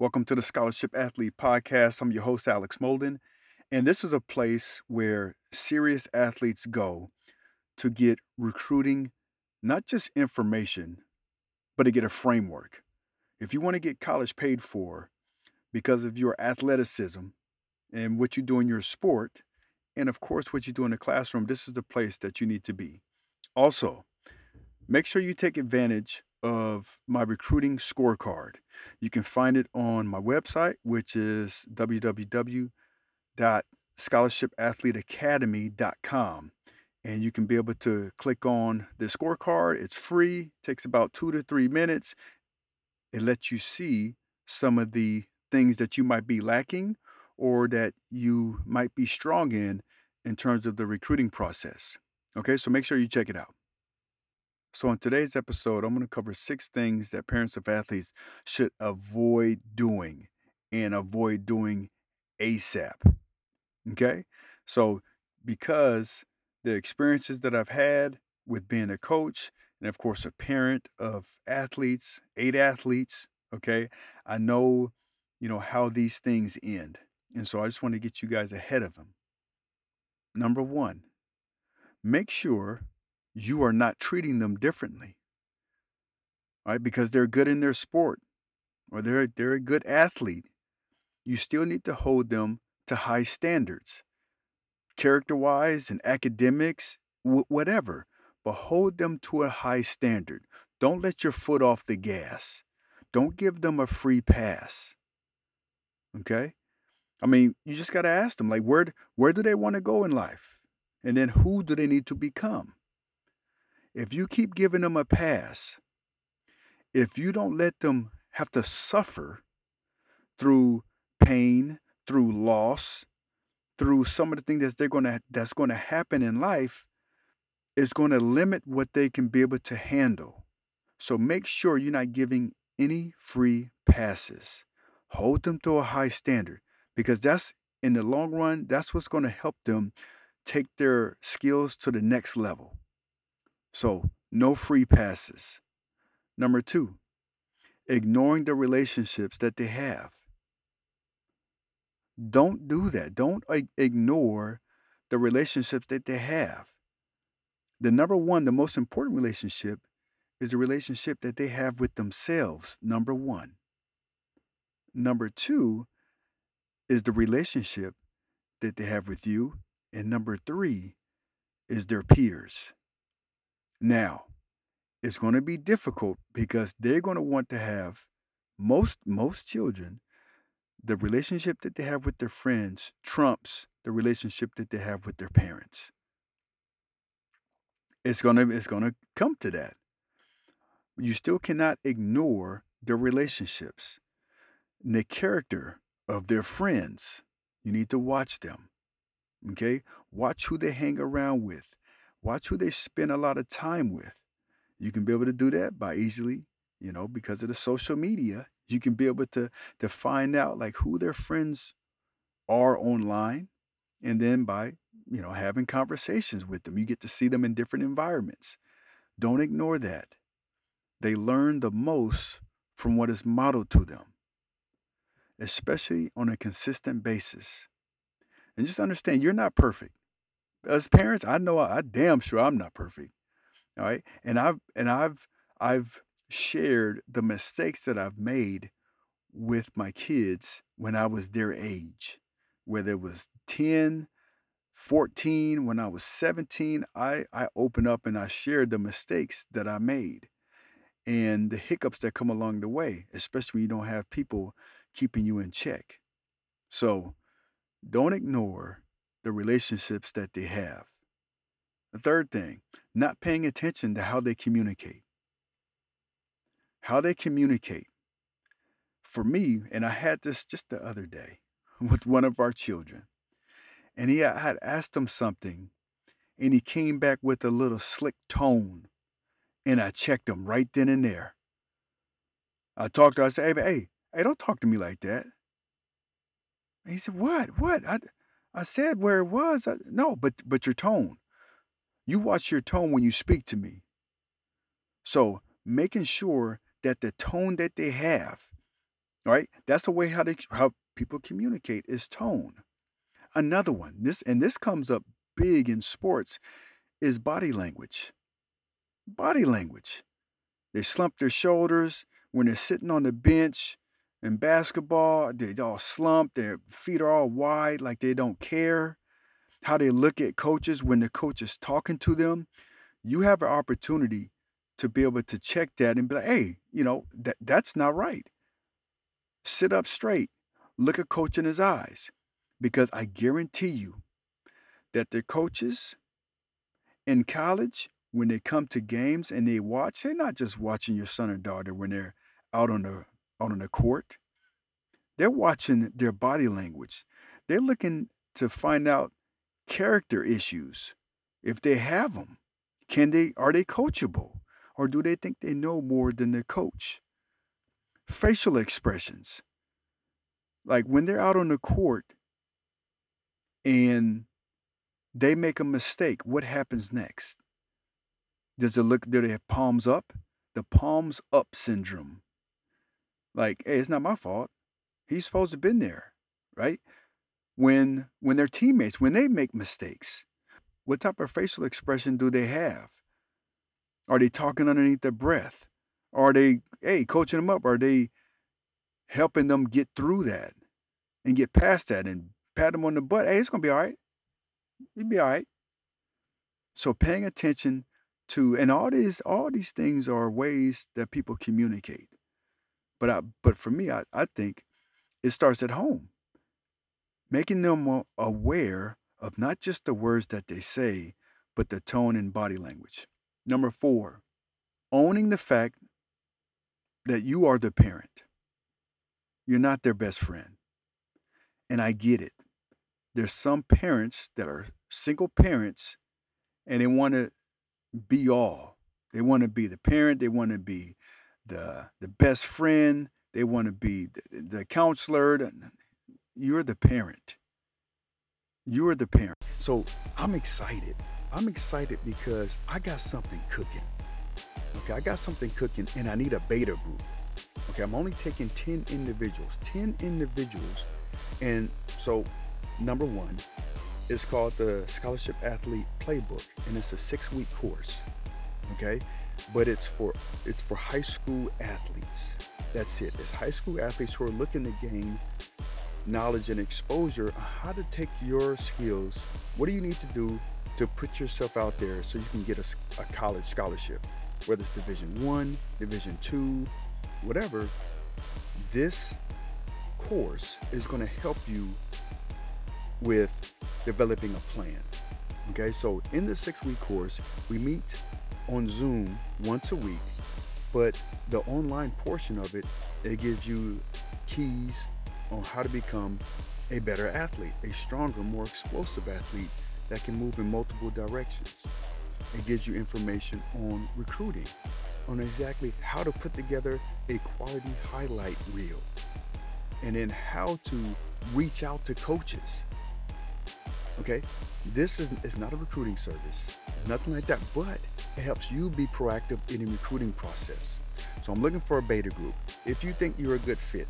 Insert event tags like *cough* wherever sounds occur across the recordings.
Welcome to the Scholarship Athlete Podcast. I'm your host, Alex Molden, and this is a place where serious athletes go to get recruiting, not just information, but to get a framework. If you want to get college paid for because of your athleticism and what you do in your sport, and of course, what you do in the classroom, this is the place that you need to be. Also, make sure you take advantage of my recruiting scorecard. You can find it on my website, which is www.scholarshipAthleteAcademy.com. And you can be able to click on the scorecard. It's free, takes about two to three minutes. It lets you see some of the things that you might be lacking or that you might be strong in in terms of the recruiting process. Okay, so make sure you check it out. So, in today's episode, I'm going to cover six things that parents of athletes should avoid doing and avoid doing ASAP. Okay, so because the experiences that I've had with being a coach and, of course, a parent of athletes, eight athletes, okay, I know, you know, how these things end. And so I just want to get you guys ahead of them. Number one, make sure you are not treating them differently, right? Because they're good in their sport or they're, they're a good athlete. You still need to hold them to high standards, character wise and academics, w- whatever, but hold them to a high standard. Don't let your foot off the gas. Don't give them a free pass. Okay? I mean, you just got to ask them like where where do they want to go in life? And then who do they need to become? If you keep giving them a pass, if you don't let them have to suffer through pain, through loss, through some of the things that they're to that's going to happen in life, is going to limit what they can be able to handle. So make sure you're not giving any free passes. Hold them to a high standard because that's in the long run, that's what's going to help them take their skills to the next level. So, no free passes. Number two, ignoring the relationships that they have. Don't do that. Don't ignore the relationships that they have. The number one, the most important relationship is the relationship that they have with themselves, number one. Number two is the relationship that they have with you. And number three is their peers. Now, it's going to be difficult because they're going to want to have most most children the relationship that they have with their friends trumps the relationship that they have with their parents. It's going to it's going to come to that. You still cannot ignore their relationships, and the character of their friends. You need to watch them. Okay? Watch who they hang around with. Watch who they spend a lot of time with. You can be able to do that by easily, you know, because of the social media. You can be able to to find out like who their friends are online and then by, you know, having conversations with them, you get to see them in different environments. Don't ignore that. They learn the most from what is modeled to them especially on a consistent basis. And just understand you're not perfect. As parents, I know I, I damn sure I'm not perfect. All right. And I've and I've I've shared the mistakes that I've made with my kids when I was their age, whether it was 10, 14, when I was 17, I, I opened up and I shared the mistakes that I made and the hiccups that come along the way, especially when you don't have people keeping you in check. So don't ignore the relationships that they have. The third thing, not paying attention to how they communicate. How they communicate. For me, and I had this just the other day *laughs* with one of our children, and he I had asked him something, and he came back with a little slick tone, and I checked him right then and there. I talked to him, I said, hey, hey, Hey, don't talk to me like that. And he said, What? What? I, I said where it was. I, no, but but your tone. You watch your tone when you speak to me. So making sure that the tone that they have, Right? That's the way how they how people communicate is tone. Another one, this and this comes up big in sports, is body language. Body language. They slump their shoulders when they're sitting on the bench in basketball. They all slumped, their feet are all wide, like they don't care. How they look at coaches when the coach is talking to them. You have an opportunity to be able to check that and be like, hey, you know, that that's not right. Sit up straight. Look a coach in his eyes. Because I guarantee you that the coaches in college, when they come to games and they watch, they're not just watching your son or daughter when they're out on the out on the court. They're watching their body language. They're looking to find out character issues. If they have them, can they are they coachable? Or do they think they know more than the coach? Facial expressions. Like when they're out on the court and they make a mistake, what happens next? Does it look, do they have palms up? The palms up syndrome. Like, hey, it's not my fault. He's supposed to have been there, right? When when their teammates, when they make mistakes, what type of facial expression do they have? Are they talking underneath their breath? Are they, hey, coaching them up? Are they helping them get through that and get past that and pat them on the butt? Hey, it's gonna be all right. You'll be all right. So paying attention to and all these all these things are ways that people communicate. But I but for me, I, I think it starts at home. Making them aware of not just the words that they say, but the tone and body language. Number four, owning the fact that you are the parent. You're not their best friend. And I get it. There's some parents that are single parents and they want to be all. They want to be the parent, they want to be the the best friend, they want to be the, the counselor. You're the parent. You're the parent. So I'm excited. I'm excited because I got something cooking. Okay, I got something cooking and I need a beta group. Okay, I'm only taking 10 individuals, 10 individuals. And so, number one, is called the Scholarship Athlete Playbook, and it's a six-week course. Okay, but it's for it's for high school athletes. That's it. It's high school athletes who are looking to gain knowledge and exposure on how to take your skills. What do you need to do to put yourself out there so you can get a, a college scholarship, whether it's Division One, Division Two, whatever, this course is going to help you with developing a plan. Okay, so in the six week course, we meet on Zoom once a week, but the online portion of it, it gives you keys on how to become a better athlete, a stronger, more explosive athlete that can move in multiple directions. It gives you information on recruiting, on exactly how to put together a quality highlight reel, and then how to reach out to coaches. Okay, this is, is not a recruiting service, nothing like that, but it helps you be proactive in the recruiting process. So I'm looking for a beta group. If you think you're a good fit,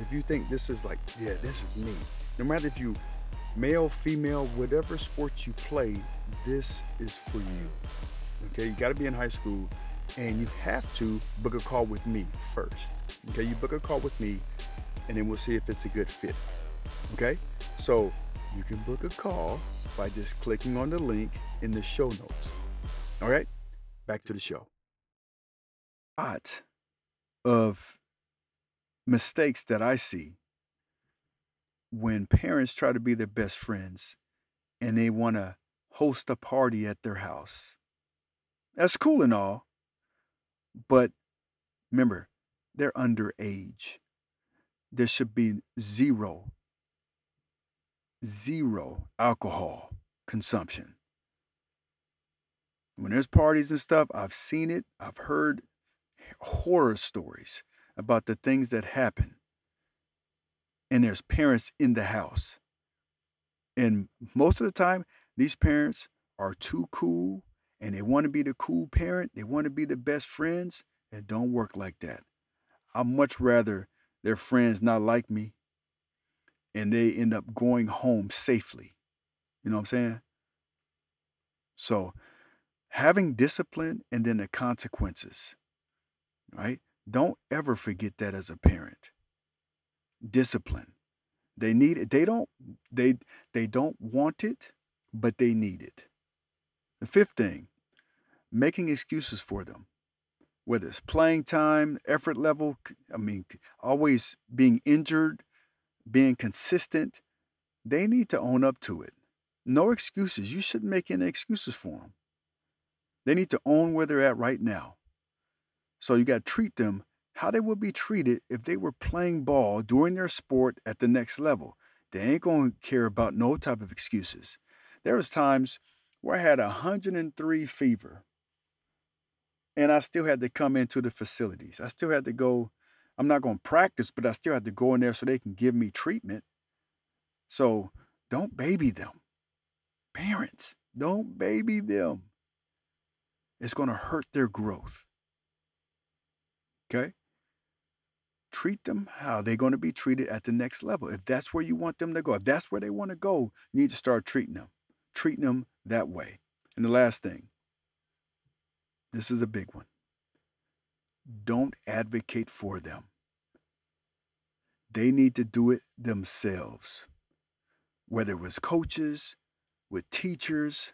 if you think this is like, yeah, this is me, no matter if you male, female, whatever sports you play, this is for you. Okay, you got to be in high school and you have to book a call with me first. Okay, you book a call with me and then we'll see if it's a good fit. Okay, so you can book a call by just clicking on the link in the show notes. All right, back to the show. Lot of mistakes that I see when parents try to be their best friends and they want to host a party at their house. That's cool and all, but remember, they're underage. There should be zero, zero alcohol consumption. When there's parties and stuff, I've seen it, I've heard horror stories about the things that happen and there's parents in the house. And most of the time, these parents are too cool and they want to be the cool parent, they want to be the best friends. It don't work like that. I'd much rather their friends not like me, and they end up going home safely. You know what I'm saying? So, having discipline and then the consequences, right? Don't ever forget that as a parent. Discipline. They need it. They don't they they don't want it, but they need it. The fifth thing, making excuses for them. Whether it's playing time, effort level, I mean, always being injured, being consistent, they need to own up to it. No excuses. You shouldn't make any excuses for them. They need to own where they're at right now. So you got to treat them how they would be treated if they were playing ball during their sport at the next level. They ain't going to care about no type of excuses. There was times where I had a 103 fever and I still had to come into the facilities. I still had to go I'm not going to practice, but I still have to go in there so they can give me treatment. So, don't baby them. Parents, don't baby them. It's going to hurt their growth. Okay? Treat them how they're going to be treated at the next level. If that's where you want them to go, if that's where they want to go, you need to start treating them. Treating them that way. And the last thing this is a big one. Don't advocate for them. They need to do it themselves. Whether it was coaches, with teachers,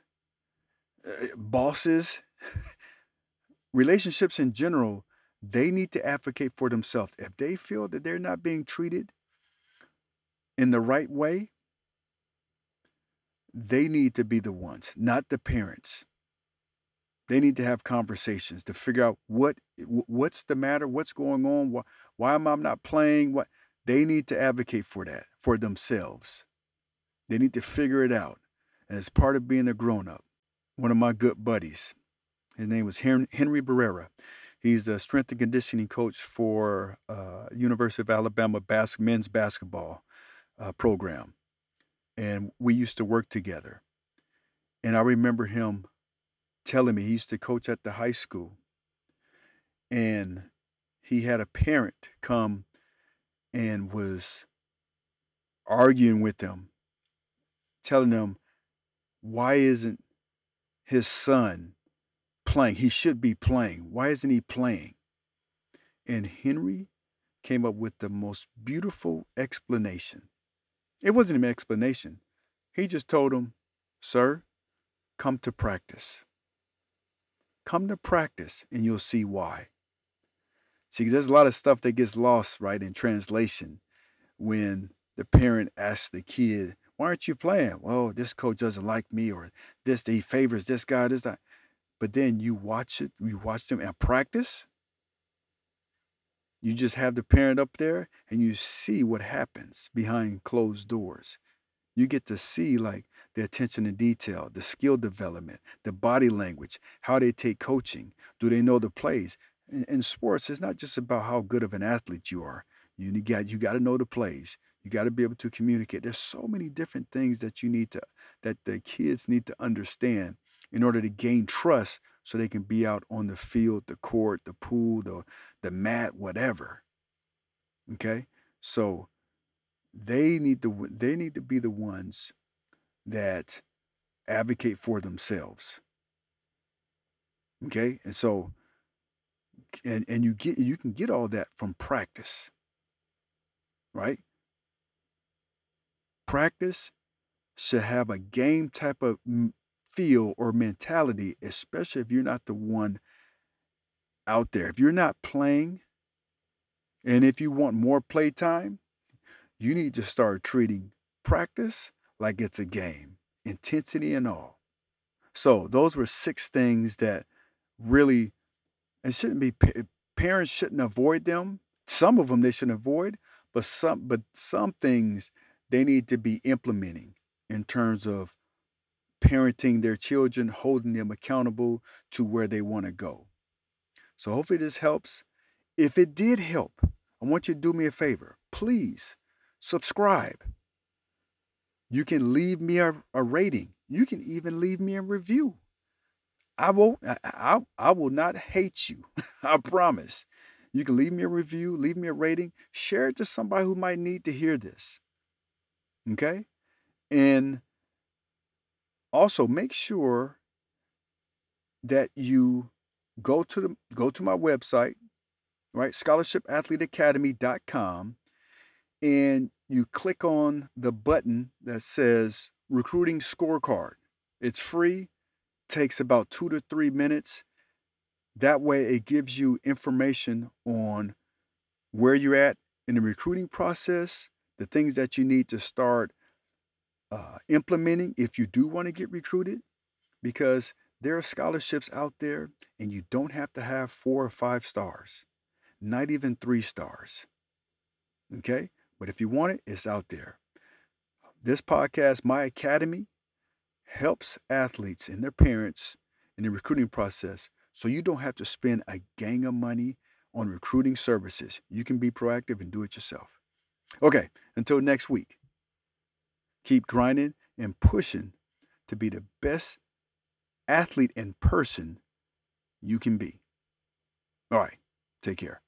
uh, bosses, *laughs* relationships in general, they need to advocate for themselves. If they feel that they're not being treated in the right way, they need to be the ones, not the parents. They need to have conversations to figure out what what's the matter, what's going on, why, why am I not playing? What they need to advocate for that for themselves. They need to figure it out. And it's part of being a grown up. One of my good buddies, his name was Henry Barrera. He's the strength and conditioning coach for uh, University of Alabama bas- men's basketball uh, program, and we used to work together. And I remember him telling me he used to coach at the high school, and he had a parent come and was arguing with them, telling them why isn't his son playing? He should be playing. Why isn't he playing? And Henry came up with the most beautiful explanation. It wasn't an explanation. He just told him, Sir, come to practice. Come to practice and you'll see why. See, there's a lot of stuff that gets lost, right, in translation when the parent asks the kid, Why aren't you playing? Well, this coach doesn't like me, or this, he favors this guy, this, that. But then you watch it, you watch them and practice. You just have the parent up there and you see what happens behind closed doors. You get to see like the attention to detail, the skill development, the body language, how they take coaching. Do they know the plays? In, in sports, it's not just about how good of an athlete you are. You got you got to know the plays. You got to be able to communicate. There's so many different things that you need to that the kids need to understand in order to gain trust so they can be out on the field, the court, the pool, the, the mat, whatever. Okay? So they need to they need to be the ones that advocate for themselves. Okay? And so and and you get you can get all that from practice. Right? Practice should have a game type of feel or mentality, especially if you're not the one out there. If you're not playing, and if you want more play time, you need to start treating practice like it's a game, intensity and all. So, those were six things that really, it shouldn't be, parents shouldn't avoid them. Some of them they shouldn't avoid, but some, but some things they need to be implementing in terms of parenting their children, holding them accountable to where they want to go. So hopefully this helps. If it did help, I want you to do me a favor. Please subscribe. You can leave me a, a rating. You can even leave me a review. I will I, I, I will not hate you. *laughs* I promise. You can leave me a review, leave me a rating, share it to somebody who might need to hear this. Okay? And also make sure that you go to the go to my website, right? scholarshipathleteacademy.com and you click on the button that says recruiting scorecard. It's free, takes about 2 to 3 minutes. That way it gives you information on where you're at in the recruiting process, the things that you need to start uh, implementing if you do want to get recruited because there are scholarships out there and you don't have to have four or five stars, not even three stars. Okay? But if you want it, it's out there. This podcast, My Academy, helps athletes and their parents in the recruiting process so you don't have to spend a gang of money on recruiting services. You can be proactive and do it yourself. Okay, until next week. Keep grinding and pushing to be the best athlete and person you can be. All right, take care.